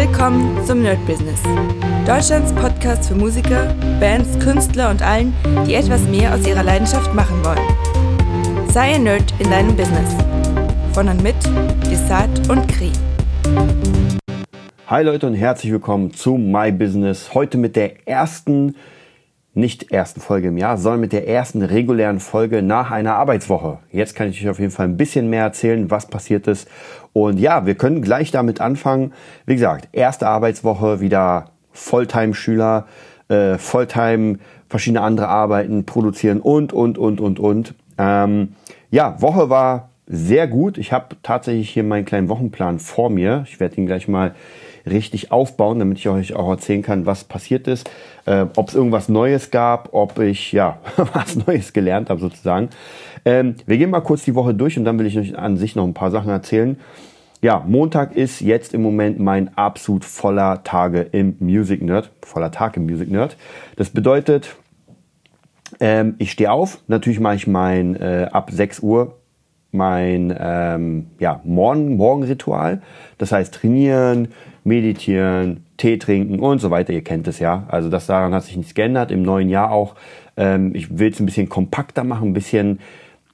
Willkommen zum Nerd Business. Deutschlands Podcast für Musiker, Bands, Künstler und allen, die etwas mehr aus ihrer Leidenschaft machen wollen. Sei ein Nerd in deinem Business. Von und mit Desart und Kri. Hi Leute und herzlich willkommen zu My Business. Heute mit der ersten nicht ersten Folge im Jahr, sondern mit der ersten regulären Folge nach einer Arbeitswoche. Jetzt kann ich euch auf jeden Fall ein bisschen mehr erzählen, was passiert ist. Und ja, wir können gleich damit anfangen. Wie gesagt, erste Arbeitswoche, wieder Volltime-Schüler, äh, Volltime verschiedene andere Arbeiten produzieren und, und, und, und, und. Ähm, ja, Woche war sehr gut. Ich habe tatsächlich hier meinen kleinen Wochenplan vor mir. Ich werde ihn gleich mal richtig aufbauen, damit ich euch auch erzählen kann, was passiert ist, äh, ob es irgendwas Neues gab, ob ich ja was Neues gelernt habe sozusagen. Ähm, wir gehen mal kurz die Woche durch und dann will ich euch an sich noch ein paar Sachen erzählen. Ja, Montag ist jetzt im Moment mein absolut voller Tage im Music Nerd, voller Tag im Music Nerd. Das bedeutet, ähm, ich stehe auf, natürlich mache ich mein äh, ab 6 Uhr mein ähm, ja, Morgen, Morgenritual. Das heißt trainieren, meditieren, Tee trinken und so weiter. Ihr kennt es ja. Also das daran hat sich nichts geändert. Im neuen Jahr auch. Ähm, ich will es ein bisschen kompakter machen, ein bisschen,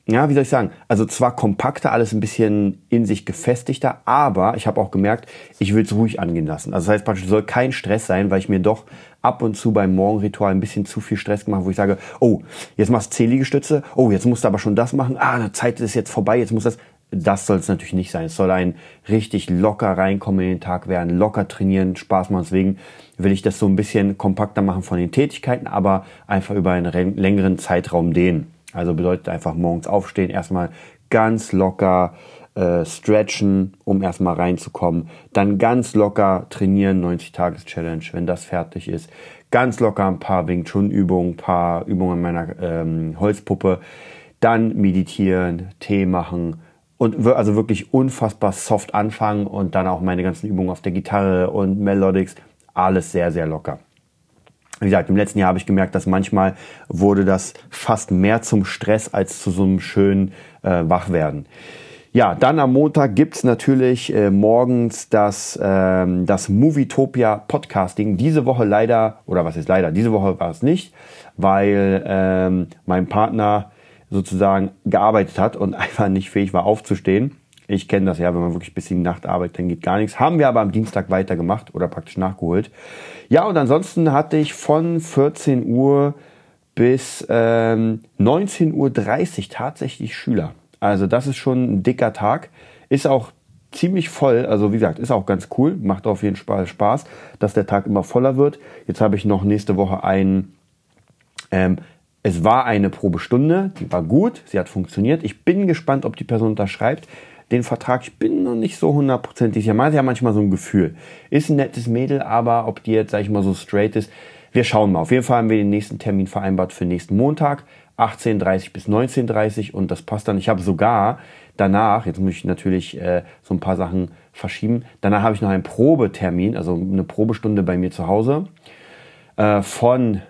ja, wie soll ich sagen? Also zwar kompakter, alles ein bisschen in sich gefestigter, aber ich habe auch gemerkt, ich will es ruhig angehen lassen. Also das heißt praktisch, soll kein Stress sein, weil ich mir doch ab und zu beim Morgenritual ein bisschen zu viel Stress gemacht, wo ich sage, oh, jetzt machst du 10 Liegestütze, oh, jetzt musst du aber schon das machen, ah, die Zeit ist jetzt vorbei, jetzt muss das. Das soll es natürlich nicht sein. Es soll ein richtig locker reinkommen in den Tag werden, locker trainieren, Spaß machen. Deswegen will ich das so ein bisschen kompakter machen von den Tätigkeiten, aber einfach über einen längeren Zeitraum dehnen. Also bedeutet einfach morgens aufstehen, erstmal ganz locker äh, stretchen, um erstmal reinzukommen. Dann ganz locker trainieren, 90-Tages-Challenge, wenn das fertig ist. Ganz locker ein paar Wing Chun-Übungen, ein paar Übungen meiner ähm, Holzpuppe. Dann meditieren, Tee machen und also wirklich unfassbar soft anfangen und dann auch meine ganzen Übungen auf der Gitarre und Melodics. Alles sehr, sehr locker. Wie gesagt, im letzten Jahr habe ich gemerkt, dass manchmal wurde das fast mehr zum Stress als zu so einem schönen äh, Wachwerden. Ja, dann am Montag gibt's natürlich äh, morgens das, ähm, das Movietopia Podcasting. Diese Woche leider, oder was ist leider, diese Woche war es nicht, weil ähm, mein Partner sozusagen gearbeitet hat und einfach nicht fähig war aufzustehen. Ich kenne das ja, wenn man wirklich bis in die Nacht arbeitet, dann geht gar nichts. Haben wir aber am Dienstag weitergemacht oder praktisch nachgeholt. Ja, und ansonsten hatte ich von 14 Uhr bis ähm, 19.30 Uhr tatsächlich Schüler. Also das ist schon ein dicker Tag. Ist auch ziemlich voll. Also wie gesagt, ist auch ganz cool. Macht auf jeden Fall Spaß, dass der Tag immer voller wird. Jetzt habe ich noch nächste Woche einen. Ähm, es war eine Probestunde, die war gut, sie hat funktioniert. Ich bin gespannt, ob die Person unterschreibt. Den Vertrag, ich bin noch nicht so hundertprozentig sicher. Man hat ja manchmal so ein Gefühl. Ist ein nettes Mädel, aber ob die jetzt, sag ich mal, so straight ist, wir schauen mal. Auf jeden Fall haben wir den nächsten Termin vereinbart für nächsten Montag. 18.30 bis 19.30 und das passt dann. Ich habe sogar danach, jetzt muss ich natürlich äh, so ein paar Sachen verschieben, danach habe ich noch einen Probetermin, also eine Probestunde bei mir zu Hause äh, von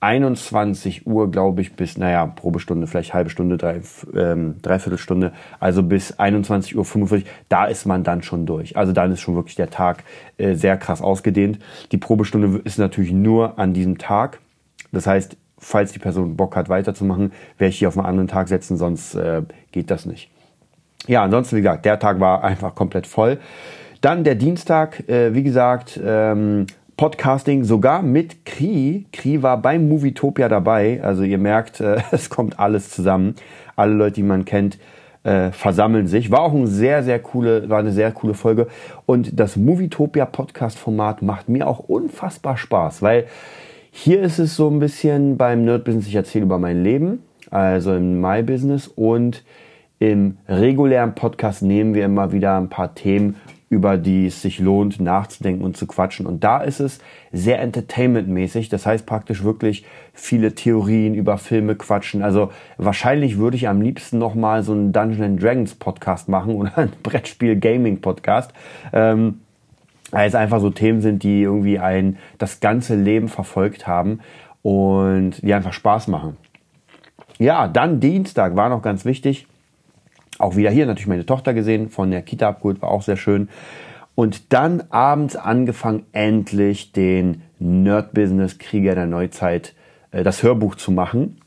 21 Uhr, glaube ich, bis, naja, Probestunde, vielleicht halbe Stunde, drei, ähm, Dreiviertelstunde, also bis 21 Uhr 45, da ist man dann schon durch. Also dann ist schon wirklich der Tag äh, sehr krass ausgedehnt. Die Probestunde ist natürlich nur an diesem Tag. Das heißt, falls die Person Bock hat, weiterzumachen, werde ich hier auf einen anderen Tag setzen, sonst äh, geht das nicht. Ja, ansonsten, wie gesagt, der Tag war einfach komplett voll. Dann der Dienstag, äh, wie gesagt, ähm, Podcasting sogar mit Kri. Kri war beim Movietopia dabei. Also ihr merkt, äh, es kommt alles zusammen. Alle Leute, die man kennt, äh, versammeln sich. War auch ein sehr, sehr coole, war eine sehr coole Folge. Und das Movietopia Podcast Format macht mir auch unfassbar Spaß, weil hier ist es so ein bisschen beim Nerd Business, ich erzähle über mein Leben, also im My Business und im regulären Podcast nehmen wir immer wieder ein paar Themen, über die es sich lohnt, nachzudenken und zu quatschen. Und da ist es sehr entertainmentmäßig. Das heißt praktisch wirklich viele Theorien über Filme quatschen. Also wahrscheinlich würde ich am liebsten nochmal so einen Dungeons Dragons Podcast machen oder ein Brettspiel Gaming Podcast. Ähm, weil es einfach so Themen sind, die irgendwie ein das ganze Leben verfolgt haben und die einfach Spaß machen. Ja, dann Dienstag war noch ganz wichtig. Auch wieder hier natürlich meine Tochter gesehen, von der Kita abgeholt, war auch sehr schön. Und dann abends angefangen, endlich den Nerd-Business Krieger der Neuzeit, äh, das Hörbuch zu machen.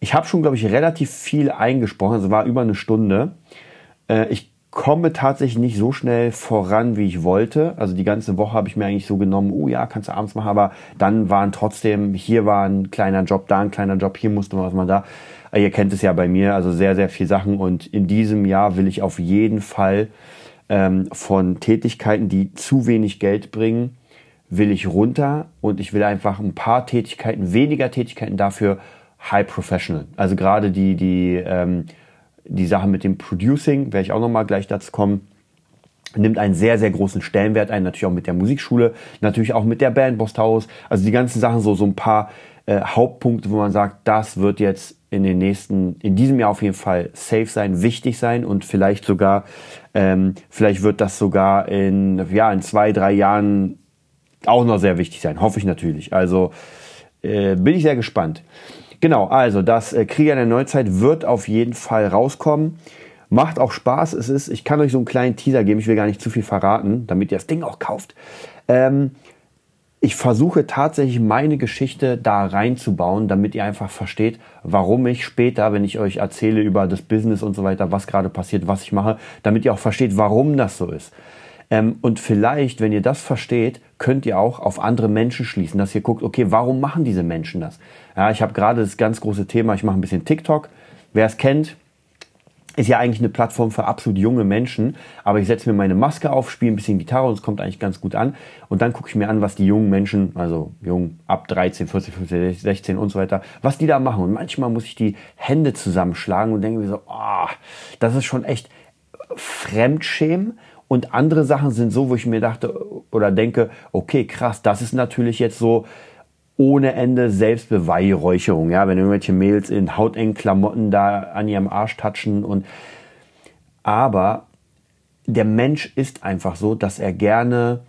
Ich habe schon, glaube ich, relativ viel eingesprochen. Es also war über eine Stunde. Äh, ich komme tatsächlich nicht so schnell voran, wie ich wollte. Also die ganze Woche habe ich mir eigentlich so genommen, oh ja, kannst du abends machen, aber dann waren trotzdem, hier war ein kleiner Job, da ein kleiner Job, hier musste man was mal da. Äh, ihr kennt es ja bei mir, also sehr, sehr viel Sachen. Und in diesem Jahr will ich auf jeden Fall ähm, von Tätigkeiten, die zu wenig Geld bringen, will ich runter und ich will einfach ein paar Tätigkeiten, weniger Tätigkeiten dafür high professional. Also gerade die, die, ähm, die Sache mit dem Producing, werde ich auch nochmal gleich dazu kommen, nimmt einen sehr, sehr großen Stellenwert ein, natürlich auch mit der Musikschule, natürlich auch mit der Band Bosthaus, also die ganzen Sachen, so, so ein paar äh, Hauptpunkte, wo man sagt, das wird jetzt in den nächsten, in diesem Jahr auf jeden Fall safe sein, wichtig sein und vielleicht sogar, ähm, vielleicht wird das sogar in, ja, in zwei, drei Jahren auch noch sehr wichtig sein, hoffe ich natürlich. Also äh, bin ich sehr gespannt. Genau, also das äh, Krieger der Neuzeit wird auf jeden Fall rauskommen. Macht auch Spaß. Es ist, ich kann euch so einen kleinen Teaser geben. Ich will gar nicht zu viel verraten, damit ihr das Ding auch kauft. Ähm, ich versuche tatsächlich meine Geschichte da reinzubauen, damit ihr einfach versteht, warum ich später, wenn ich euch erzähle über das Business und so weiter, was gerade passiert, was ich mache, damit ihr auch versteht, warum das so ist. Ähm, und vielleicht, wenn ihr das versteht, könnt ihr auch auf andere Menschen schließen, dass ihr guckt, okay, warum machen diese Menschen das? Ja, ich habe gerade das ganz große Thema, ich mache ein bisschen TikTok. Wer es kennt, ist ja eigentlich eine Plattform für absolut junge Menschen, aber ich setze mir meine Maske auf, spiele ein bisschen Gitarre und es kommt eigentlich ganz gut an. Und dann gucke ich mir an, was die jungen Menschen, also jung ab 13, 14, 15, 16 und so weiter, was die da machen. Und manchmal muss ich die Hände zusammenschlagen und denke mir so, oh, das ist schon echt Fremdschämen. Und andere Sachen sind so, wo ich mir dachte oder denke, okay, krass, das ist natürlich jetzt so ohne Ende Selbstbeweihräucherung. Ja, wenn irgendwelche Mädels in hautengen Klamotten da an ihrem Arsch touchen und aber der Mensch ist einfach so, dass er gerne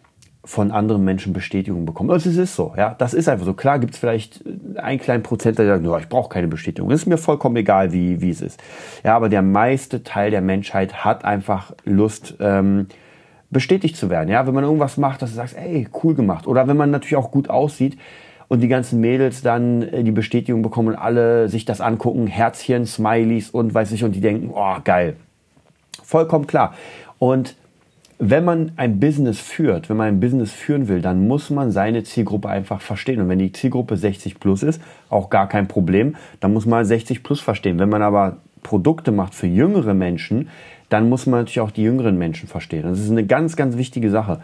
von anderen Menschen Bestätigung bekommt. Also es ist so, ja, das ist einfach so. Klar gibt es vielleicht einen kleinen Prozent, der sagt, ich brauche keine Bestätigung. Es ist mir vollkommen egal, wie, wie es ist. Ja, aber der meiste Teil der Menschheit hat einfach Lust, ähm, bestätigt zu werden. Ja, wenn man irgendwas macht, dass du sagst, ey, cool gemacht. Oder wenn man natürlich auch gut aussieht, und die ganzen Mädels dann äh, die Bestätigung bekommen und alle sich das angucken, Herzchen, Smileys und weiß ich, und die denken, oh, geil. Vollkommen klar. Und wenn man ein Business führt, wenn man ein Business führen will, dann muss man seine Zielgruppe einfach verstehen. Und wenn die Zielgruppe 60 plus ist, auch gar kein Problem, dann muss man 60 plus verstehen. Wenn man aber Produkte macht für jüngere Menschen, dann muss man natürlich auch die jüngeren Menschen verstehen. Das ist eine ganz, ganz wichtige Sache.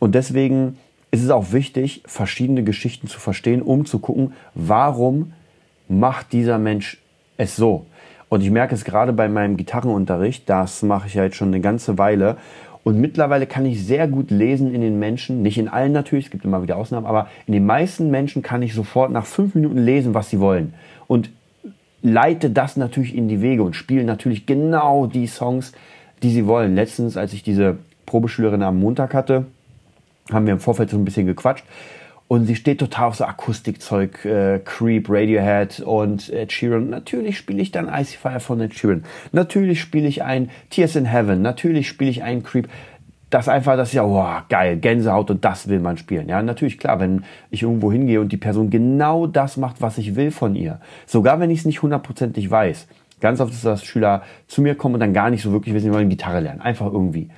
Und deswegen ist es auch wichtig, verschiedene Geschichten zu verstehen, um zu gucken, warum macht dieser Mensch es so. Und ich merke es gerade bei meinem Gitarrenunterricht, das mache ich ja jetzt schon eine ganze Weile. Und mittlerweile kann ich sehr gut lesen in den Menschen, nicht in allen natürlich, es gibt immer wieder Ausnahmen, aber in den meisten Menschen kann ich sofort nach fünf Minuten lesen, was sie wollen. Und leite das natürlich in die Wege und spiele natürlich genau die Songs, die sie wollen. Letztens, als ich diese Probeschülerin am Montag hatte, haben wir im Vorfeld so ein bisschen gequatscht. Und sie steht total auf so Akustikzeug, äh, Creep, Radiohead und Ed Sheeran. Natürlich spiele ich dann Icy Fire von Ed Sheeran. Natürlich spiele ich ein Tears in Heaven. Natürlich spiele ich ein Creep. Das einfach, das ist ja, wow, geil, Gänsehaut und das will man spielen. Ja, natürlich, klar, wenn ich irgendwo hingehe und die Person genau das macht, was ich will von ihr. Sogar wenn ich es nicht hundertprozentig weiß. Ganz oft ist es, dass Schüler zu mir kommen und dann gar nicht so wirklich wissen, sie wollen Gitarre lernen. Einfach irgendwie.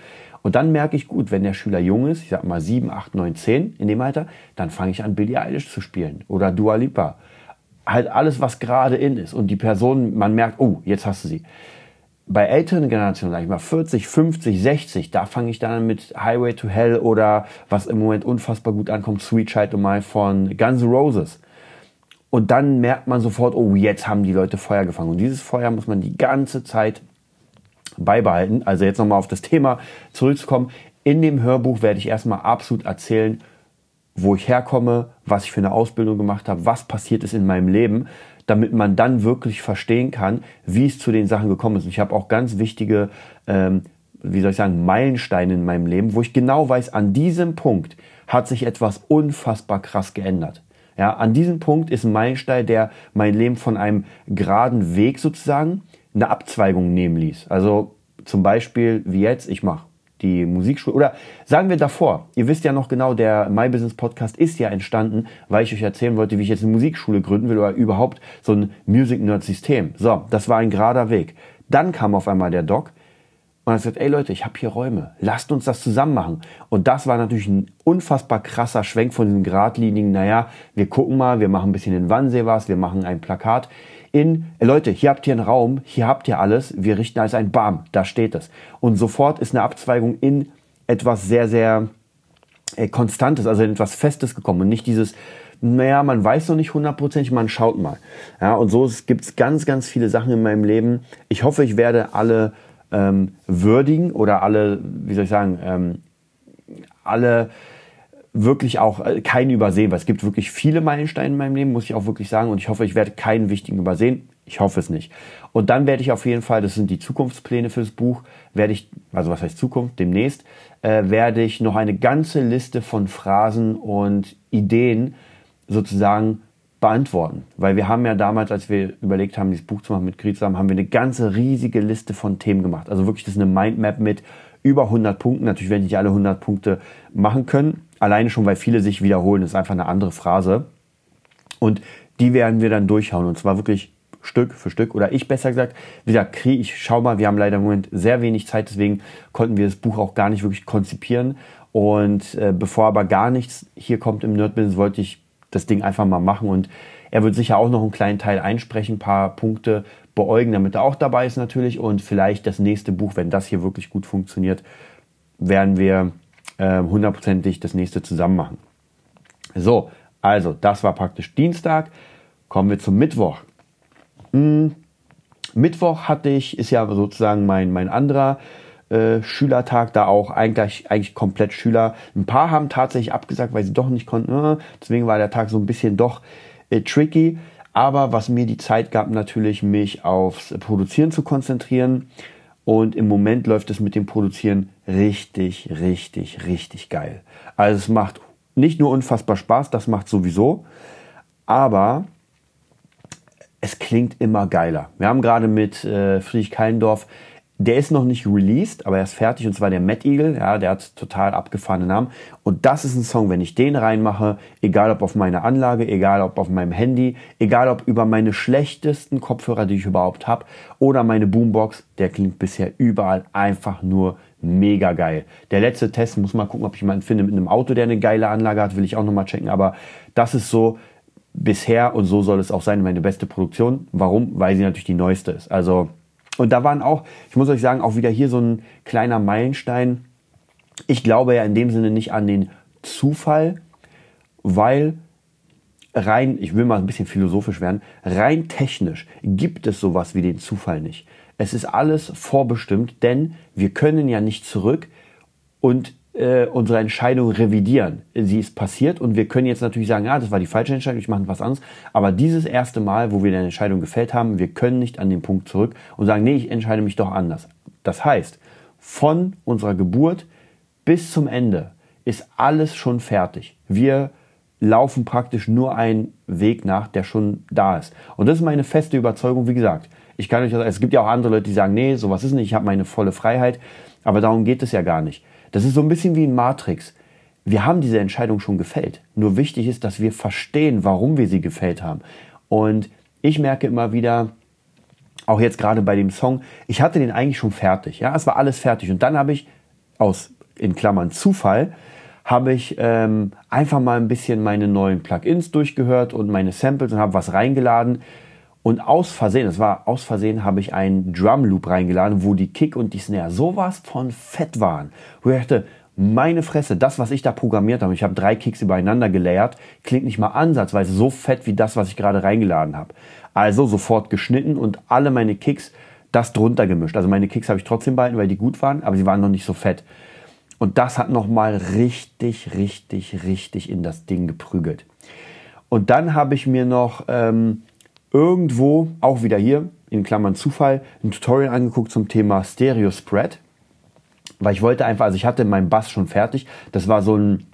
Und dann merke ich gut, wenn der Schüler jung ist, ich sag mal 7, 8, 9, 10 in dem Alter, dann fange ich an, Billie Eilish zu spielen oder Dua Lipa. Halt alles, was gerade in ist. Und die Person, man merkt, oh, jetzt hast du sie. Bei älteren Generationen, sag ich mal 40, 50, 60, da fange ich dann mit Highway to Hell oder was im Moment unfassbar gut ankommt, Sweet Child of Mine von Guns N' Roses. Und dann merkt man sofort, oh, jetzt haben die Leute Feuer gefangen. Und dieses Feuer muss man die ganze Zeit beibehalten. Also jetzt nochmal auf das Thema zurückzukommen. In dem Hörbuch werde ich erstmal absolut erzählen, wo ich herkomme, was ich für eine Ausbildung gemacht habe, was passiert ist in meinem Leben, damit man dann wirklich verstehen kann, wie es zu den Sachen gekommen ist. Und ich habe auch ganz wichtige, ähm, wie soll ich sagen, Meilensteine in meinem Leben, wo ich genau weiß, an diesem Punkt hat sich etwas unfassbar krass geändert. Ja, an diesem Punkt ist ein Meilenstein, der mein Leben von einem geraden Weg sozusagen eine Abzweigung nehmen ließ. Also zum Beispiel wie jetzt, ich mache die Musikschule oder sagen wir davor. Ihr wisst ja noch genau, der My Business Podcast ist ja entstanden, weil ich euch erzählen wollte, wie ich jetzt eine Musikschule gründen will oder überhaupt so ein Music Nerd System. So, das war ein gerader Weg. Dann kam auf einmal der Doc und hat gesagt, ey Leute, ich habe hier Räume, lasst uns das zusammen machen. Und das war natürlich ein unfassbar krasser Schwenk von diesem geradlinigen, naja, wir gucken mal, wir machen ein bisschen in Wannsee was, wir machen ein Plakat. In, Leute, hier habt ihr einen Raum, hier habt ihr alles, wir richten als ein Bam, da steht es. Und sofort ist eine Abzweigung in etwas sehr, sehr äh, Konstantes, also in etwas Festes gekommen und nicht dieses, naja, man weiß noch nicht hundertprozentig, man schaut mal. Ja, und so gibt es ganz, ganz viele Sachen in meinem Leben. Ich hoffe, ich werde alle ähm, würdigen oder alle, wie soll ich sagen, ähm, alle wirklich auch äh, keinen übersehen, weil es gibt wirklich viele Meilensteine in meinem Leben, muss ich auch wirklich sagen. Und ich hoffe, ich werde keinen wichtigen übersehen. Ich hoffe es nicht. Und dann werde ich auf jeden Fall, das sind die Zukunftspläne fürs Buch, werde ich, also was heißt Zukunft, demnächst, äh, werde ich noch eine ganze Liste von Phrasen und Ideen sozusagen beantworten. Weil wir haben ja damals, als wir überlegt haben, dieses Buch zu machen mit Griesam, haben wir eine ganze riesige Liste von Themen gemacht. Also wirklich, das ist eine Mindmap mit über 100 Punkten. Natürlich werde ich nicht alle 100 Punkte machen können. Alleine schon, weil viele sich wiederholen. Ist einfach eine andere Phrase. Und die werden wir dann durchhauen. Und zwar wirklich Stück für Stück. Oder ich besser gesagt, wie gesagt, ich schau mal, wir haben leider im Moment sehr wenig Zeit. Deswegen konnten wir das Buch auch gar nicht wirklich konzipieren. Und äh, bevor aber gar nichts hier kommt im Nerd Business, wollte ich das Ding einfach mal machen. Und er wird sicher auch noch einen kleinen Teil einsprechen, ein paar Punkte beäugen, damit er auch dabei ist natürlich. Und vielleicht das nächste Buch, wenn das hier wirklich gut funktioniert, werden wir äh, hundertprozentig das nächste zusammen machen. So, also das war praktisch Dienstag. Kommen wir zum Mittwoch. Hm, Mittwoch hatte ich, ist ja sozusagen mein, mein anderer äh, Schülertag, da auch eigentlich, eigentlich komplett Schüler. Ein paar haben tatsächlich abgesagt, weil sie doch nicht konnten. Äh, deswegen war der Tag so ein bisschen doch äh, tricky. Aber was mir die Zeit gab, natürlich mich aufs Produzieren zu konzentrieren. Und im Moment läuft es mit dem Produzieren richtig, richtig, richtig geil. Also es macht nicht nur unfassbar Spaß, das macht sowieso, aber es klingt immer geiler. Wir haben gerade mit äh, Friedrich Keindorf der ist noch nicht released, aber er ist fertig und zwar der Mad Eagle. Ja, der hat total abgefahrene Namen. Und das ist ein Song, wenn ich den reinmache, egal ob auf meiner Anlage, egal ob auf meinem Handy, egal ob über meine schlechtesten Kopfhörer, die ich überhaupt habe, oder meine Boombox, der klingt bisher überall einfach nur mega geil. Der letzte Test, muss mal gucken, ob ich jemanden finde mit einem Auto, der eine geile Anlage hat, will ich auch nochmal checken. Aber das ist so bisher und so soll es auch sein, meine beste Produktion. Warum? Weil sie natürlich die neueste ist. Also und da waren auch, ich muss euch sagen, auch wieder hier so ein kleiner Meilenstein. Ich glaube ja in dem Sinne nicht an den Zufall, weil rein, ich will mal ein bisschen philosophisch werden, rein technisch gibt es sowas wie den Zufall nicht. Es ist alles vorbestimmt, denn wir können ja nicht zurück und äh, unsere Entscheidung revidieren. Sie ist passiert und wir können jetzt natürlich sagen, ja, das war die falsche Entscheidung, ich mache was anderes. Aber dieses erste Mal, wo wir eine Entscheidung gefällt haben, wir können nicht an den Punkt zurück und sagen, nee, ich entscheide mich doch anders. Das heißt, von unserer Geburt bis zum Ende ist alles schon fertig. Wir laufen praktisch nur einen Weg nach, der schon da ist. Und das ist meine feste Überzeugung, wie gesagt. Ich kann euch, es gibt ja auch andere Leute, die sagen, nee, sowas ist nicht, ich habe meine volle Freiheit. Aber darum geht es ja gar nicht. Das ist so ein bisschen wie in Matrix. Wir haben diese Entscheidung schon gefällt. Nur wichtig ist, dass wir verstehen, warum wir sie gefällt haben. Und ich merke immer wieder, auch jetzt gerade bei dem Song, ich hatte den eigentlich schon fertig. Ja, es war alles fertig. Und dann habe ich aus, in Klammern Zufall, habe ich ähm, einfach mal ein bisschen meine neuen Plugins durchgehört und meine Samples und habe was reingeladen. Und aus Versehen, das war aus Versehen, habe ich einen Drum Loop reingeladen, wo die Kick und die Snare sowas von fett waren. Wo ich dachte, meine Fresse, das, was ich da programmiert habe, ich habe drei Kicks übereinander gelayert, klingt nicht mal ansatzweise so fett wie das, was ich gerade reingeladen habe. Also sofort geschnitten und alle meine Kicks das drunter gemischt. Also meine Kicks habe ich trotzdem behalten, weil die gut waren, aber sie waren noch nicht so fett. Und das hat nochmal richtig, richtig, richtig in das Ding geprügelt. Und dann habe ich mir noch ähm, irgendwo, auch wieder hier, in Klammern Zufall, ein Tutorial angeguckt zum Thema Stereo Spread. Weil ich wollte einfach, also ich hatte meinen Bass schon fertig. Das war so ein,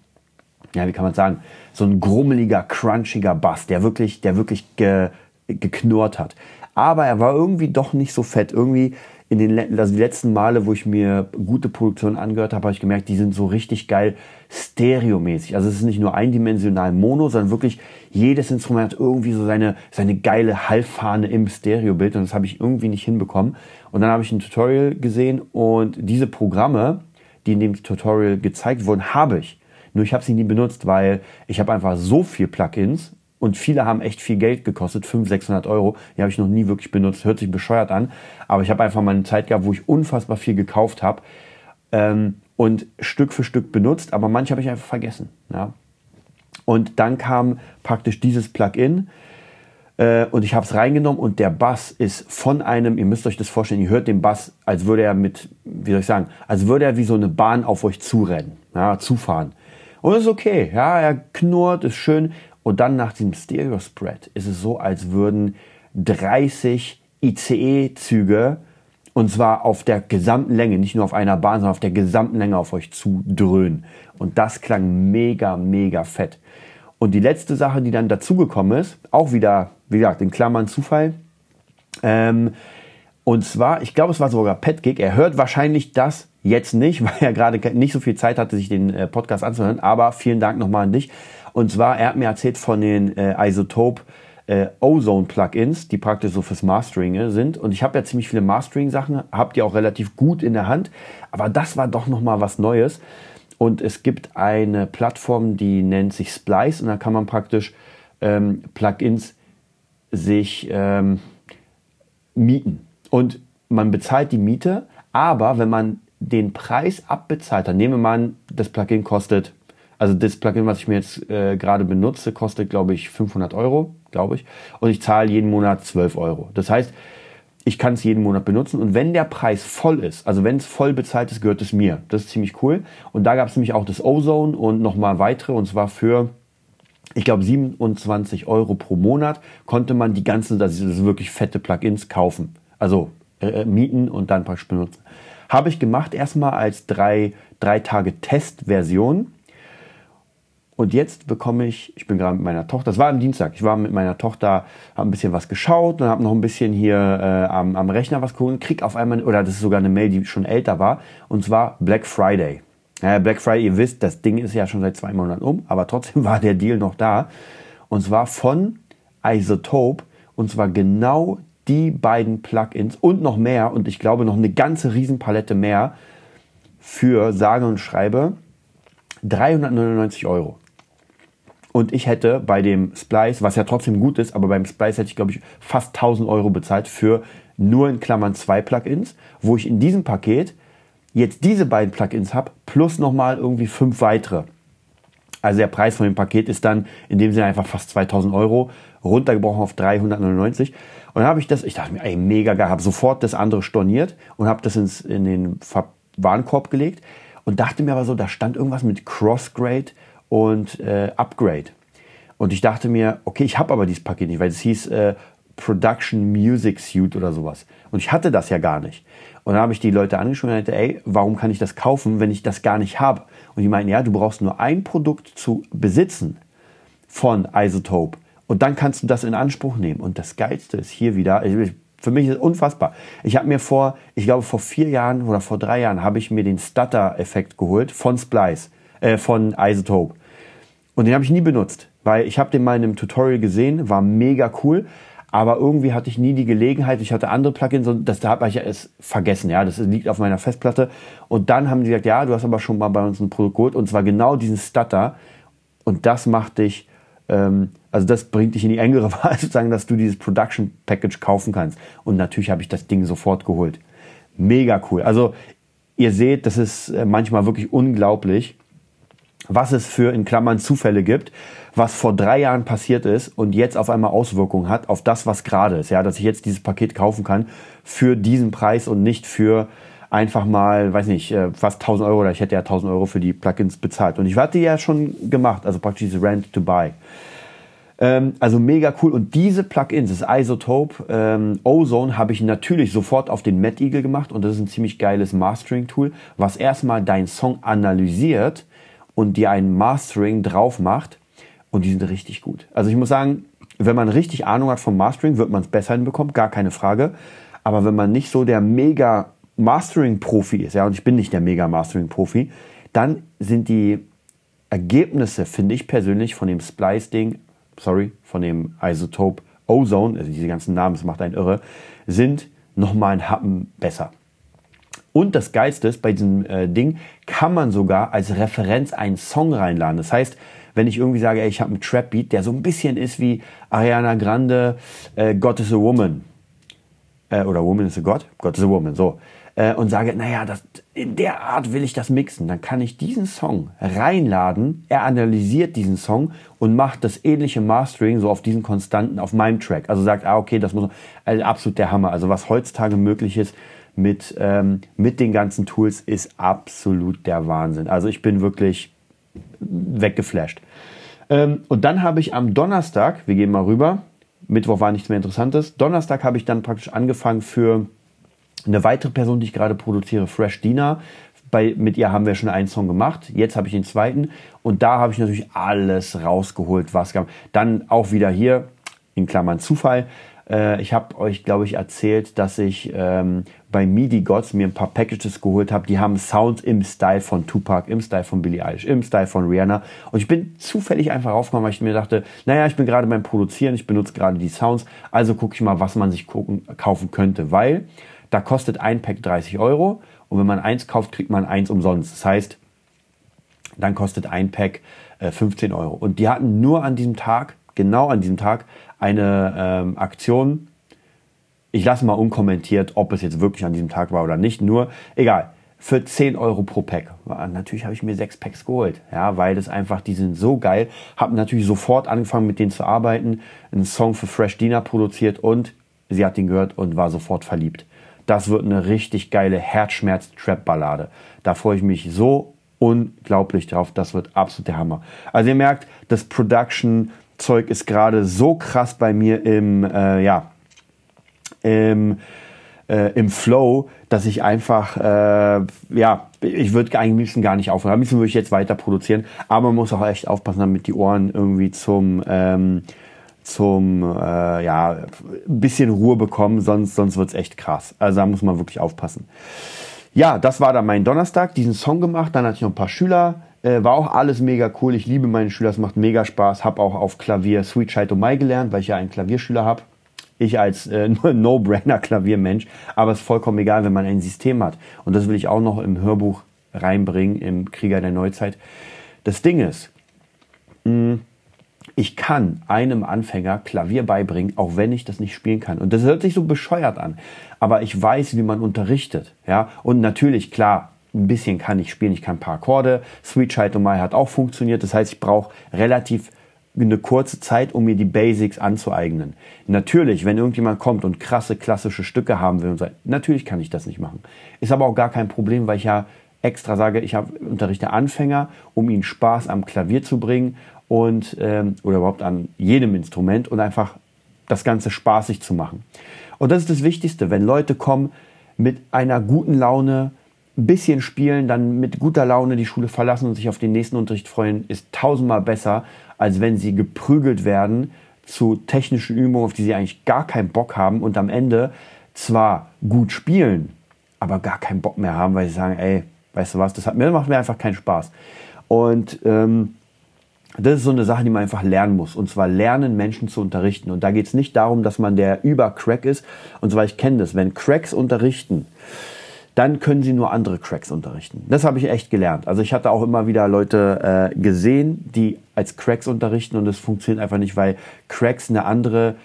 ja, wie kann man sagen, so ein grummeliger, crunchiger Bass, der wirklich, der wirklich ge, geknurrt hat. Aber er war irgendwie doch nicht so fett. Irgendwie, in den also die letzten Male, wo ich mir gute Produktionen angehört habe, habe ich gemerkt, die sind so richtig geil stereomäßig. Also es ist nicht nur eindimensional Mono, sondern wirklich jedes Instrument hat irgendwie so seine, seine geile Hallfahne im Stereobild und das habe ich irgendwie nicht hinbekommen. Und dann habe ich ein Tutorial gesehen und diese Programme, die in dem Tutorial gezeigt wurden, habe ich. Nur ich habe sie nie benutzt, weil ich habe einfach so viel Plugins und viele haben echt viel Geld gekostet, 500, 600 Euro. Die habe ich noch nie wirklich benutzt. Hört sich bescheuert an. Aber ich habe einfach mal eine Zeit gehabt, wo ich unfassbar viel gekauft habe ähm, und Stück für Stück benutzt. Aber manche habe ich einfach vergessen. Ja. Und dann kam praktisch dieses Plugin äh, und ich habe es reingenommen und der Bass ist von einem, ihr müsst euch das vorstellen, ihr hört den Bass, als würde er mit, wie soll ich sagen, als würde er wie so eine Bahn auf euch zurennen, ja, zufahren. Und das ist okay, ja, er knurrt, ist schön, und dann nach dem Stereo-Spread ist es so, als würden 30 ICE-Züge und zwar auf der gesamten Länge, nicht nur auf einer Bahn, sondern auf der gesamten Länge auf euch zu dröhnen. Und das klang mega, mega fett. Und die letzte Sache, die dann dazugekommen ist, auch wieder, wie gesagt, in Klammern Zufall. Ähm, und zwar, ich glaube, es war sogar Petgig. Er hört wahrscheinlich das jetzt nicht, weil er gerade nicht so viel Zeit hatte, sich den äh, Podcast anzuhören. Aber vielen Dank nochmal an dich. Und zwar, er hat mir erzählt von den äh, Isotope äh, Ozone Plugins, die praktisch so fürs Mastering äh, sind. Und ich habe ja ziemlich viele Mastering-Sachen, habt ihr auch relativ gut in der Hand. Aber das war doch nochmal was Neues. Und es gibt eine Plattform, die nennt sich Splice. Und da kann man praktisch ähm, Plugins sich ähm, mieten. Und man bezahlt die Miete, aber wenn man den Preis abbezahlt, dann nehme man, das Plugin kostet also das Plugin, was ich mir jetzt äh, gerade benutze, kostet, glaube ich, 500 Euro, glaube ich. Und ich zahle jeden Monat 12 Euro. Das heißt, ich kann es jeden Monat benutzen. Und wenn der Preis voll ist, also wenn es voll bezahlt ist, gehört es mir. Das ist ziemlich cool. Und da gab es nämlich auch das Ozone und nochmal weitere. Und zwar für, ich glaube, 27 Euro pro Monat konnte man die ganzen, das ist wirklich fette Plugins kaufen. Also äh, äh, mieten und dann praktisch benutzen. Habe ich gemacht erstmal als drei, drei Tage Testversion. Und jetzt bekomme ich, ich bin gerade mit meiner Tochter, das war am Dienstag, ich war mit meiner Tochter, habe ein bisschen was geschaut und habe noch ein bisschen hier äh, am, am Rechner was geholt, krieg auf einmal, oder das ist sogar eine Mail, die schon älter war, und zwar Black Friday. Ja, Black Friday, ihr wisst, das Ding ist ja schon seit zwei Monaten um, aber trotzdem war der Deal noch da. Und zwar von Isotope, und zwar genau die beiden Plugins und noch mehr, und ich glaube noch eine ganze Riesenpalette mehr, für sage und schreibe 399 Euro. Und ich hätte bei dem Splice, was ja trotzdem gut ist, aber beim Splice hätte ich, glaube ich, fast 1000 Euro bezahlt für nur in Klammern zwei Plugins, wo ich in diesem Paket jetzt diese beiden Plugins habe, plus nochmal irgendwie fünf weitere. Also der Preis von dem Paket ist dann in dem Sinne einfach fast 2000 Euro, runtergebrochen auf 399. Und dann habe ich das, ich dachte mir, ey, mega geil, habe sofort das andere storniert und habe das ins, in den Warenkorb gelegt und dachte mir aber so, da stand irgendwas mit Crossgrade und äh, Upgrade. Und ich dachte mir, okay, ich habe aber dieses Paket nicht, weil es hieß äh, Production Music Suite oder sowas. Und ich hatte das ja gar nicht. Und dann habe ich die Leute angeschrieben und meinte, ey, warum kann ich das kaufen, wenn ich das gar nicht habe? Und die meinten, ja, du brauchst nur ein Produkt zu besitzen von Isotope. Und dann kannst du das in Anspruch nehmen. Und das Geilste ist hier wieder, für mich ist es unfassbar. Ich habe mir vor, ich glaube vor vier Jahren oder vor drei Jahren habe ich mir den Stutter-Effekt geholt von Splice, äh, von Isotope. Und den habe ich nie benutzt, weil ich habe den mal in einem Tutorial gesehen, war mega cool, aber irgendwie hatte ich nie die Gelegenheit. Ich hatte andere Plugins und das da habe ich es vergessen. Ja, das liegt auf meiner Festplatte. Und dann haben sie gesagt, ja, du hast aber schon mal bei uns ein Produkt geholt und zwar genau diesen Stutter. Und das macht dich, ähm, also das bringt dich in die engere Wahl, sozusagen, dass du dieses Production Package kaufen kannst. Und natürlich habe ich das Ding sofort geholt. Mega cool. Also ihr seht, das ist äh, manchmal wirklich unglaublich was es für in Klammern Zufälle gibt, was vor drei Jahren passiert ist und jetzt auf einmal Auswirkungen hat auf das, was gerade ist. Ja, dass ich jetzt dieses Paket kaufen kann für diesen Preis und nicht für einfach mal, weiß nicht, äh, fast 1000 Euro oder ich hätte ja 1000 Euro für die Plugins bezahlt. Und ich hatte ja schon gemacht, also praktisch diese Rent to Buy. Ähm, also mega cool. Und diese Plugins, das Isotope ähm, Ozone, habe ich natürlich sofort auf den Mad Eagle gemacht und das ist ein ziemlich geiles Mastering-Tool, was erstmal deinen Song analysiert und dir ein Mastering drauf macht und die sind richtig gut. Also ich muss sagen, wenn man richtig Ahnung hat vom Mastering, wird man es besser hinbekommen, gar keine Frage. Aber wenn man nicht so der mega Mastering-Profi ist, ja, und ich bin nicht der mega Mastering-Profi, dann sind die Ergebnisse, finde ich persönlich, von dem Splice-Ding, sorry, von dem Isotope Ozone, also diese ganzen Namen, das macht einen irre, sind nochmal ein Happen besser. Und das Geilste ist, bei diesem äh, Ding kann man sogar als Referenz einen Song reinladen. Das heißt, wenn ich irgendwie sage, ey, ich habe einen Trap-Beat, der so ein bisschen ist wie Ariana Grande, äh, God is a Woman. Äh, oder Woman is a God? God is a Woman, so. Äh, und sage, naja, das, in der Art will ich das mixen. Dann kann ich diesen Song reinladen. Er analysiert diesen Song und macht das ähnliche Mastering so auf diesen Konstanten auf meinem Track. Also sagt, ah, okay, das muss also absolut der Hammer. Also was heutzutage möglich ist, mit, ähm, mit den ganzen Tools ist absolut der Wahnsinn. Also ich bin wirklich weggeflasht. Ähm, und dann habe ich am Donnerstag, wir gehen mal rüber, Mittwoch war nichts mehr Interessantes, Donnerstag habe ich dann praktisch angefangen für eine weitere Person, die ich gerade produziere, Fresh Dina. Bei, mit ihr haben wir schon einen Song gemacht. Jetzt habe ich den zweiten. Und da habe ich natürlich alles rausgeholt, was gab. Dann auch wieder hier, in Klammern Zufall, ich habe euch, glaube ich, erzählt, dass ich ähm, bei MIDI Gods mir ein paar Packages geholt habe. Die haben Sounds im Style von Tupac, im Style von Billie Eilish, im Style von Rihanna. Und ich bin zufällig einfach aufgekommen, weil ich mir dachte, naja, ich bin gerade beim Produzieren, ich benutze gerade die Sounds, also gucke ich mal, was man sich gucken, kaufen könnte, weil da kostet ein Pack 30 Euro und wenn man eins kauft, kriegt man eins umsonst. Das heißt, dann kostet ein Pack äh, 15 Euro. Und die hatten nur an diesem Tag, genau an diesem Tag, eine ähm, Aktion. Ich lasse mal unkommentiert, ob es jetzt wirklich an diesem Tag war oder nicht. Nur, egal, für 10 Euro pro Pack. Natürlich habe ich mir sechs Packs geholt, ja, weil das einfach, die sind so geil. Habe natürlich sofort angefangen, mit denen zu arbeiten, einen Song für Fresh Dina produziert und sie hat ihn gehört und war sofort verliebt. Das wird eine richtig geile Herzschmerz-Trap-Ballade. Da freue ich mich so unglaublich drauf. Das wird absolut der Hammer. Also ihr merkt, das Production, Zeug ist gerade so krass bei mir im, äh, ja, im, äh, im Flow, dass ich einfach, äh, ja, ich würde eigentlich am gar nicht aufhören. Am liebsten würde ich jetzt weiter produzieren, aber man muss auch echt aufpassen, damit die Ohren irgendwie zum, ähm, zum, äh, ja, ein bisschen Ruhe bekommen, sonst, sonst wird's echt krass. Also da muss man wirklich aufpassen. Ja, das war dann mein Donnerstag, diesen Song gemacht, dann hatte ich noch ein paar Schüler, äh, war auch alles mega cool. Ich liebe meine Schüler, es macht mega Spaß. Hab auch auf Klavier Sweet Child Mai gelernt, weil ich ja einen Klavierschüler habe. Ich als äh, No-Brainer Klaviermensch, aber es ist vollkommen egal, wenn man ein System hat. Und das will ich auch noch im Hörbuch reinbringen, im Krieger der Neuzeit. Das Ding ist, mh, ich kann einem Anfänger Klavier beibringen, auch wenn ich das nicht spielen kann. Und das hört sich so bescheuert an. Aber ich weiß, wie man unterrichtet. Ja, und natürlich, klar, ein bisschen kann ich spielen, ich kann ein paar Akkorde. Sweet Child My hat auch funktioniert. Das heißt, ich brauche relativ eine kurze Zeit, um mir die Basics anzueignen. Natürlich, wenn irgendjemand kommt und krasse klassische Stücke haben will und sagt, natürlich kann ich das nicht machen. Ist aber auch gar kein Problem, weil ich ja extra sage, ich habe unterrichte Anfänger, um ihnen Spaß am Klavier zu bringen und ähm, oder überhaupt an jedem Instrument und einfach das Ganze spaßig zu machen. Und das ist das Wichtigste, wenn Leute kommen mit einer guten Laune, ein bisschen spielen, dann mit guter Laune die Schule verlassen und sich auf den nächsten Unterricht freuen, ist tausendmal besser, als wenn sie geprügelt werden zu technischen Übungen, auf die sie eigentlich gar keinen Bock haben und am Ende zwar gut spielen, aber gar keinen Bock mehr haben, weil sie sagen, ey, weißt du was, das, hat, macht mir einfach keinen Spaß. Und ähm, das ist so eine Sache, die man einfach lernen muss. Und zwar lernen, Menschen zu unterrichten. Und da geht es nicht darum, dass man der Über-Crack ist. Und zwar, ich kenne das, wenn Cracks unterrichten, dann können sie nur andere Cracks unterrichten. Das habe ich echt gelernt. Also ich hatte auch immer wieder Leute äh, gesehen, die als Cracks unterrichten und das funktioniert einfach nicht, weil Cracks eine andere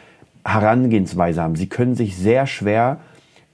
Herangehensweise haben. Sie können sich sehr schwer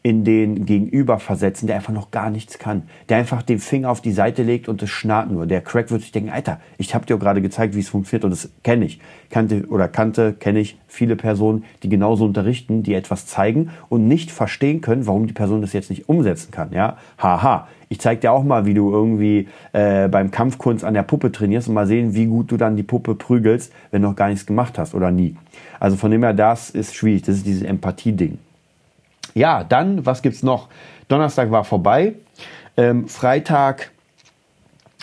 in den Gegenüber versetzen, der einfach noch gar nichts kann. Der einfach den Finger auf die Seite legt und es schnarrt nur. Der Crack wird sich denken, Alter, ich habe dir gerade gezeigt, wie es funktioniert und das kenne ich. Kannte oder kannte, kenne ich viele Personen, die genauso unterrichten, die etwas zeigen und nicht verstehen können, warum die Person das jetzt nicht umsetzen kann. Ja, haha. Ich zeig dir auch mal, wie du irgendwie äh, beim Kampfkunst an der Puppe trainierst und mal sehen, wie gut du dann die Puppe prügelst, wenn du noch gar nichts gemacht hast oder nie. Also von dem her, das ist schwierig. Das ist dieses Empathie-Ding. Ja, dann, was gibt's noch? Donnerstag war vorbei. Ähm, Freitag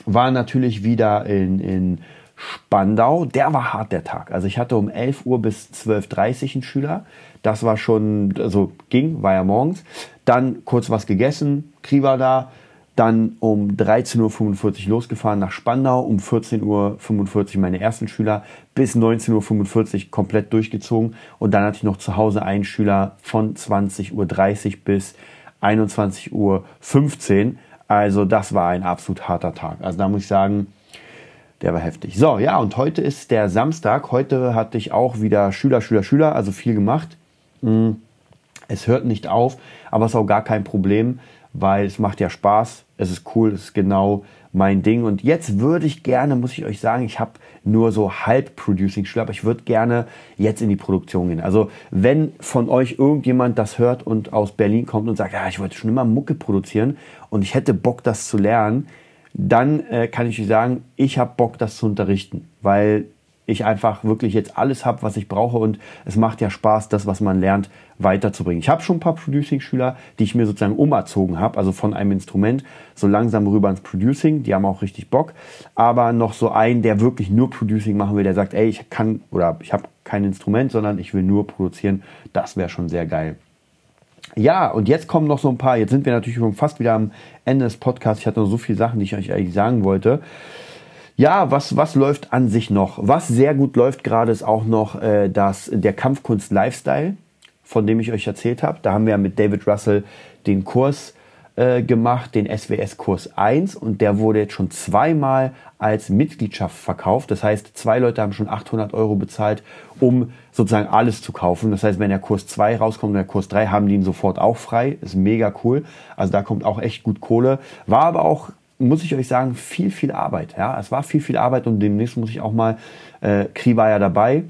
war natürlich wieder in, in Spandau, der war hart der Tag. Also ich hatte um 11 Uhr bis 12.30 Uhr einen Schüler. Das war schon, also ging, war ja morgens. Dann kurz was gegessen, Kri war da. Dann um 13.45 Uhr losgefahren nach Spandau, um 14.45 Uhr meine ersten Schüler, bis 19.45 Uhr komplett durchgezogen. Und dann hatte ich noch zu Hause einen Schüler von 20.30 Uhr bis 21.15 Uhr. Also das war ein absolut harter Tag. Also da muss ich sagen, der war heftig. So, ja, und heute ist der Samstag. Heute hatte ich auch wieder Schüler, Schüler, Schüler, also viel gemacht. Hm, es hört nicht auf, aber es ist auch gar kein Problem, weil es macht ja Spaß. Es ist cool, es ist genau mein Ding. Und jetzt würde ich gerne, muss ich euch sagen, ich habe nur so halb Producing-Schüler, aber ich würde gerne jetzt in die Produktion gehen. Also wenn von euch irgendjemand das hört und aus Berlin kommt und sagt, ja, ich wollte schon immer Mucke produzieren und ich hätte Bock, das zu lernen, dann äh, kann ich euch sagen, ich habe Bock, das zu unterrichten, weil ich einfach wirklich jetzt alles habe, was ich brauche und es macht ja Spaß, das, was man lernt, weiterzubringen. Ich habe schon ein paar Producing-Schüler, die ich mir sozusagen umerzogen habe, also von einem Instrument so langsam rüber ins Producing, die haben auch richtig Bock, aber noch so einen, der wirklich nur Producing machen will, der sagt, ey, ich kann oder ich habe kein Instrument, sondern ich will nur produzieren, das wäre schon sehr geil. Ja, und jetzt kommen noch so ein paar. Jetzt sind wir natürlich schon fast wieder am Ende des Podcasts. Ich hatte noch so viele Sachen, die ich euch eigentlich sagen wollte. Ja, was, was läuft an sich noch? Was sehr gut läuft gerade ist auch noch äh, das, der Kampfkunst Lifestyle, von dem ich euch erzählt habe. Da haben wir mit David Russell den Kurs äh, gemacht, den SWS-Kurs 1 und der wurde jetzt schon zweimal als Mitgliedschaft verkauft. Das heißt, zwei Leute haben schon 800 Euro bezahlt, um sozusagen alles zu kaufen. Das heißt, wenn der Kurs 2 rauskommt und der Kurs 3, haben die ihn sofort auch frei. Ist mega cool. Also da kommt auch echt gut Kohle. War aber auch muss ich euch sagen, viel, viel Arbeit. Ja, es war viel, viel Arbeit und demnächst muss ich auch mal, äh, Kri war ja dabei,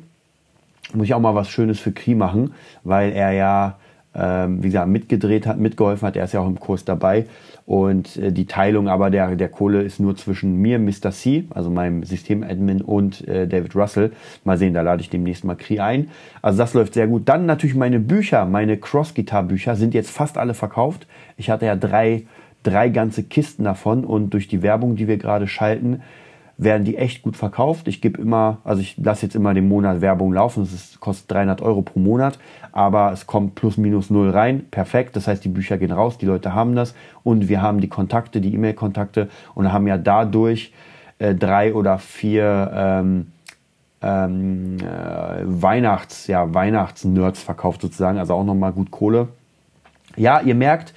muss ich auch mal was Schönes für Kri machen, weil er ja ähm, wie gesagt, mitgedreht hat, mitgeholfen hat. Er ist ja auch im Kurs dabei. Und äh, die Teilung aber der, der Kohle ist nur zwischen mir, Mr. C, also meinem Systemadmin und äh, David Russell. Mal sehen, da lade ich demnächst mal Kri ein. Also das läuft sehr gut. Dann natürlich meine Bücher, meine Cross-Guitar-Bücher sind jetzt fast alle verkauft. Ich hatte ja drei, drei ganze Kisten davon und durch die Werbung, die wir gerade schalten, werden die echt gut verkauft. Ich gebe immer, also ich lasse jetzt immer den Monat Werbung laufen. Das kostet 300 Euro pro Monat, aber es kommt plus minus null rein. Perfekt. Das heißt, die Bücher gehen raus, die Leute haben das und wir haben die Kontakte, die E-Mail-Kontakte und haben ja dadurch äh, drei oder vier ähm, ähm, äh, Weihnachts, ja, Weihnachtsnerds verkauft sozusagen. Also auch nochmal gut Kohle. Ja, ihr merkt,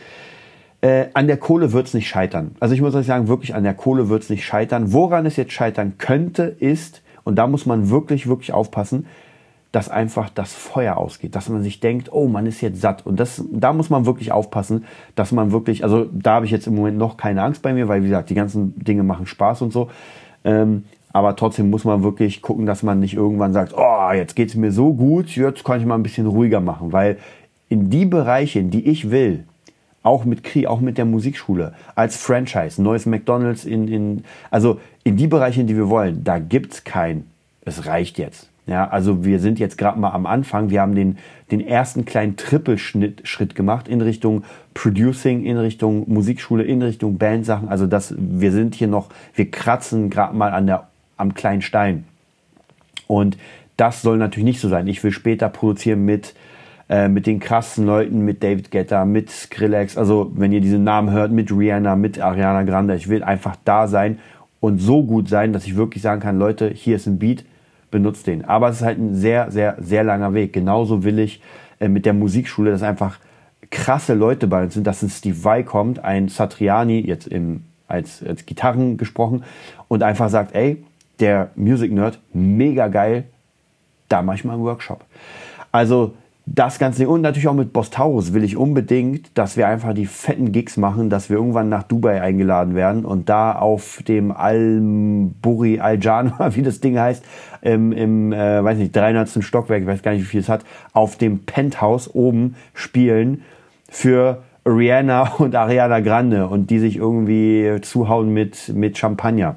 äh, an der Kohle wird es nicht scheitern. Also ich muss euch sagen, wirklich an der Kohle wird es nicht scheitern. Woran es jetzt scheitern könnte, ist, und da muss man wirklich, wirklich aufpassen, dass einfach das Feuer ausgeht, dass man sich denkt, oh, man ist jetzt satt. Und das, da muss man wirklich aufpassen, dass man wirklich, also da habe ich jetzt im Moment noch keine Angst bei mir, weil wie gesagt, die ganzen Dinge machen Spaß und so. Ähm, aber trotzdem muss man wirklich gucken, dass man nicht irgendwann sagt, oh, jetzt geht es mir so gut, jetzt kann ich mal ein bisschen ruhiger machen, weil in die Bereiche, in die ich will, auch mit Kri, auch mit der Musikschule, als Franchise, neues McDonalds in, in, also in die Bereiche, in die wir wollen, da gibt's kein, es reicht jetzt. Ja, also wir sind jetzt gerade mal am Anfang. Wir haben den, den ersten kleinen Trippelschritt gemacht in Richtung Producing, in Richtung Musikschule, in Richtung Bandsachen. Also das, wir sind hier noch, wir kratzen gerade mal an der, am kleinen Stein. Und das soll natürlich nicht so sein. Ich will später produzieren mit äh, mit den krassen Leuten, mit David Guetta, mit Skrillex, also wenn ihr diese Namen hört, mit Rihanna, mit Ariana Grande, ich will einfach da sein und so gut sein, dass ich wirklich sagen kann, Leute, hier ist ein Beat, benutzt den. Aber es ist halt ein sehr, sehr, sehr langer Weg. Genauso will ich äh, mit der Musikschule, dass einfach krasse Leute bei uns sind, dass ein Steve Vai kommt, ein Satriani, jetzt im, als, als Gitarren gesprochen, und einfach sagt, ey, der Music Nerd, mega geil, da mache ich mal einen Workshop. Also das Ganze und natürlich auch mit Boss Taurus will ich unbedingt, dass wir einfach die fetten Gigs machen, dass wir irgendwann nach Dubai eingeladen werden und da auf dem Al-Buri Al-Jana, wie das Ding heißt, im, im äh, weiß nicht, 300. Stockwerk, ich weiß gar nicht, wie viel es hat, auf dem Penthouse oben spielen für Rihanna und Ariana Grande und die sich irgendwie zuhauen mit, mit Champagner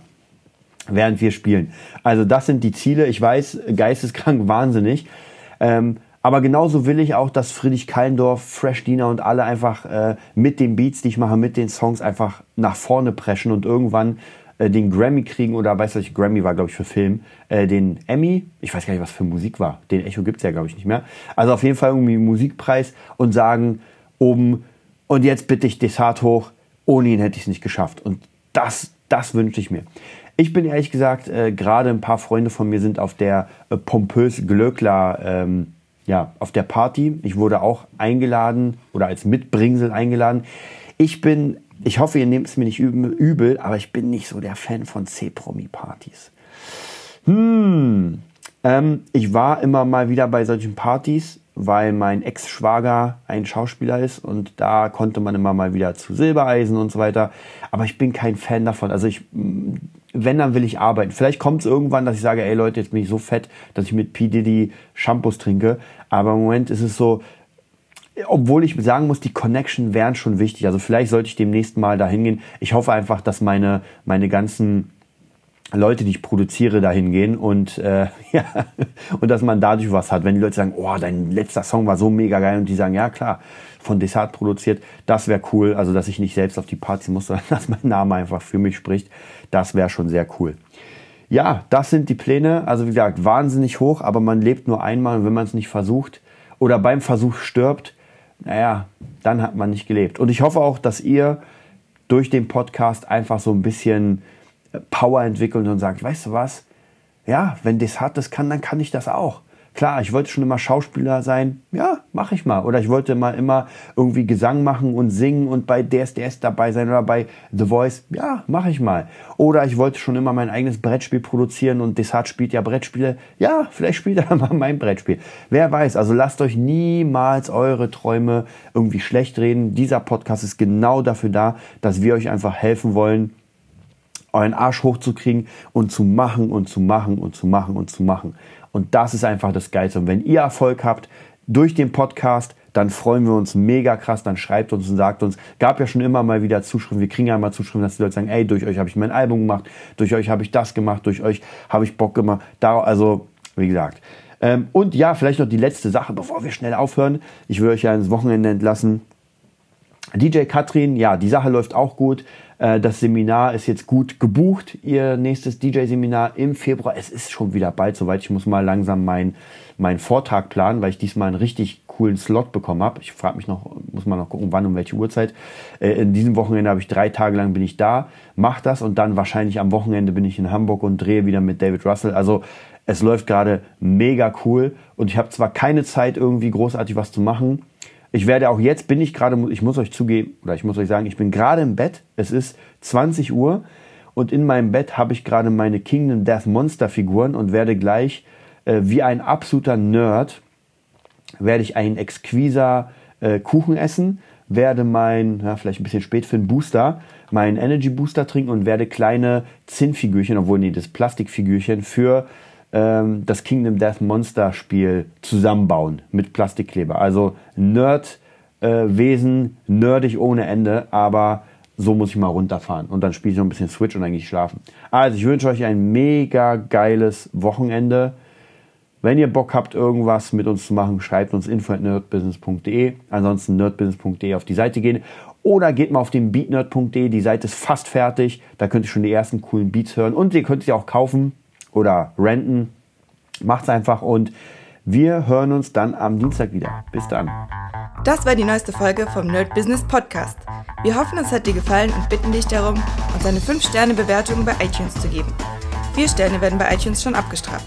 während wir spielen. Also das sind die Ziele. Ich weiß, geisteskrank wahnsinnig. Ähm, aber genauso will ich auch, dass Friedrich Kallendorf, Fresh Diener und alle einfach äh, mit den Beats, die ich mache, mit den Songs einfach nach vorne preschen und irgendwann äh, den Grammy kriegen oder weißt du, Grammy war, glaube ich, für Film, äh, den Emmy, ich weiß gar nicht, was für Musik war. Den Echo gibt's ja, glaube ich, nicht mehr. Also auf jeden Fall irgendwie Musikpreis und sagen oben, und jetzt bitte ich Desart hoch, ohne ihn hätte ich es nicht geschafft. Und das, das wünsche ich mir. Ich bin ehrlich gesagt, äh, gerade ein paar Freunde von mir sind auf der äh, pompös Glöckler, ähm, ja, auf der Party. Ich wurde auch eingeladen oder als Mitbringsel eingeladen. Ich bin, ich hoffe, ihr nehmt es mir nicht übel, aber ich bin nicht so der Fan von C-Promi-Partys. Hm, ähm, ich war immer mal wieder bei solchen Partys weil mein Ex-Schwager ein Schauspieler ist und da konnte man immer mal wieder zu Silbereisen und so weiter. Aber ich bin kein Fan davon. Also ich, wenn, dann will ich arbeiten. Vielleicht kommt es irgendwann, dass ich sage, ey Leute, jetzt bin ich so fett, dass ich mit P. Diddy Shampoos trinke. Aber im Moment ist es so, obwohl ich sagen muss, die Connection wären schon wichtig. Also vielleicht sollte ich demnächst mal dahin gehen. Ich hoffe einfach, dass meine, meine ganzen Leute, die ich produziere, dahin gehen und äh, ja und dass man dadurch was hat. Wenn die Leute sagen, oh, dein letzter Song war so mega geil und die sagen, ja klar, von Desart produziert, das wäre cool. Also dass ich nicht selbst auf die Party muss, sondern dass mein Name einfach für mich spricht, das wäre schon sehr cool. Ja, das sind die Pläne. Also wie gesagt, wahnsinnig hoch, aber man lebt nur einmal und wenn man es nicht versucht oder beim Versuch stirbt, naja, dann hat man nicht gelebt. Und ich hoffe auch, dass ihr durch den Podcast einfach so ein bisschen Power entwickelt und sagt, weißt du was? Ja, wenn das hat das kann, dann kann ich das auch. Klar, ich wollte schon immer Schauspieler sein. Ja, mache ich mal. Oder ich wollte mal immer irgendwie Gesang machen und singen und bei DSDS dabei sein oder bei The Voice. Ja, mache ich mal. Oder ich wollte schon immer mein eigenes Brettspiel produzieren und Desart spielt ja Brettspiele. Ja, vielleicht spielt er mal mein Brettspiel. Wer weiß. Also lasst euch niemals eure Träume irgendwie schlecht reden. Dieser Podcast ist genau dafür da, dass wir euch einfach helfen wollen, euren Arsch hochzukriegen und zu machen und zu machen und zu machen und zu machen. Und das ist einfach das Geilste. Und wenn ihr Erfolg habt durch den Podcast, dann freuen wir uns mega krass. Dann schreibt uns und sagt uns, gab ja schon immer mal wieder Zuschriften. Wir kriegen ja immer Zuschriften, dass die Leute sagen, ey, durch euch habe ich mein Album gemacht, durch euch habe ich das gemacht, durch euch habe ich Bock gemacht. Da, also, wie gesagt. Ähm, und ja, vielleicht noch die letzte Sache, bevor wir schnell aufhören. Ich will euch ja ins Wochenende entlassen. DJ Katrin, ja, die Sache läuft auch gut. Äh, das Seminar ist jetzt gut gebucht, ihr nächstes DJ-Seminar im Februar. Es ist schon wieder bald soweit. Ich muss mal langsam meinen mein Vortrag planen, weil ich diesmal einen richtig coolen Slot bekommen habe. Ich frage mich noch, muss mal noch gucken, wann und welche Uhrzeit. Äh, in diesem Wochenende habe ich drei Tage lang bin ich da, mache das und dann wahrscheinlich am Wochenende bin ich in Hamburg und drehe wieder mit David Russell. Also es läuft gerade mega cool und ich habe zwar keine Zeit irgendwie großartig was zu machen, ich werde auch jetzt, bin ich gerade, ich muss euch zugeben, oder ich muss euch sagen, ich bin gerade im Bett. Es ist 20 Uhr und in meinem Bett habe ich gerade meine Kingdom Death Monster Figuren und werde gleich äh, wie ein absoluter Nerd, werde ich einen exquiser äh, Kuchen essen, werde mein, ja, vielleicht ein bisschen spät für einen Booster, meinen Energy Booster trinken und werde kleine Zinnfigürchen, obwohl nee, das Plastikfigürchen für ähm, das Kingdom Death Monster Spiel zusammenbauen mit Plastikkleber. Also Nerd-Wesen, äh, nerdig ohne Ende, aber so muss ich mal runterfahren. Und dann spiele ich noch ein bisschen Switch und dann gehe ich schlafen. Also ich wünsche euch ein mega geiles Wochenende. Wenn ihr Bock habt, irgendwas mit uns zu machen, schreibt uns info.nerdbusiness.de. Ansonsten nerdbusiness.de auf die Seite gehen. Oder geht mal auf den beatnerd.de. Die Seite ist fast fertig. Da könnt ihr schon die ersten coolen Beats hören. Und ihr könnt sie auch kaufen oder renten. Macht's einfach und wir hören uns dann am Dienstag wieder. Bis dann. Das war die neueste Folge vom Nerd Business Podcast. Wir hoffen, es hat dir gefallen und bitten dich darum, uns eine 5-Sterne-Bewertung bei iTunes zu geben. Vier Sterne werden bei iTunes schon abgestraft.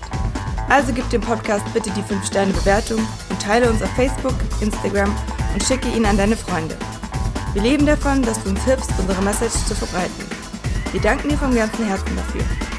Also gib dem Podcast bitte die 5-Sterne-Bewertung und teile uns auf Facebook, Instagram und schicke ihn an deine Freunde. Wir leben davon, dass du uns hilfst, unsere Message zu verbreiten. Wir danken dir vom ganzen Herzen dafür.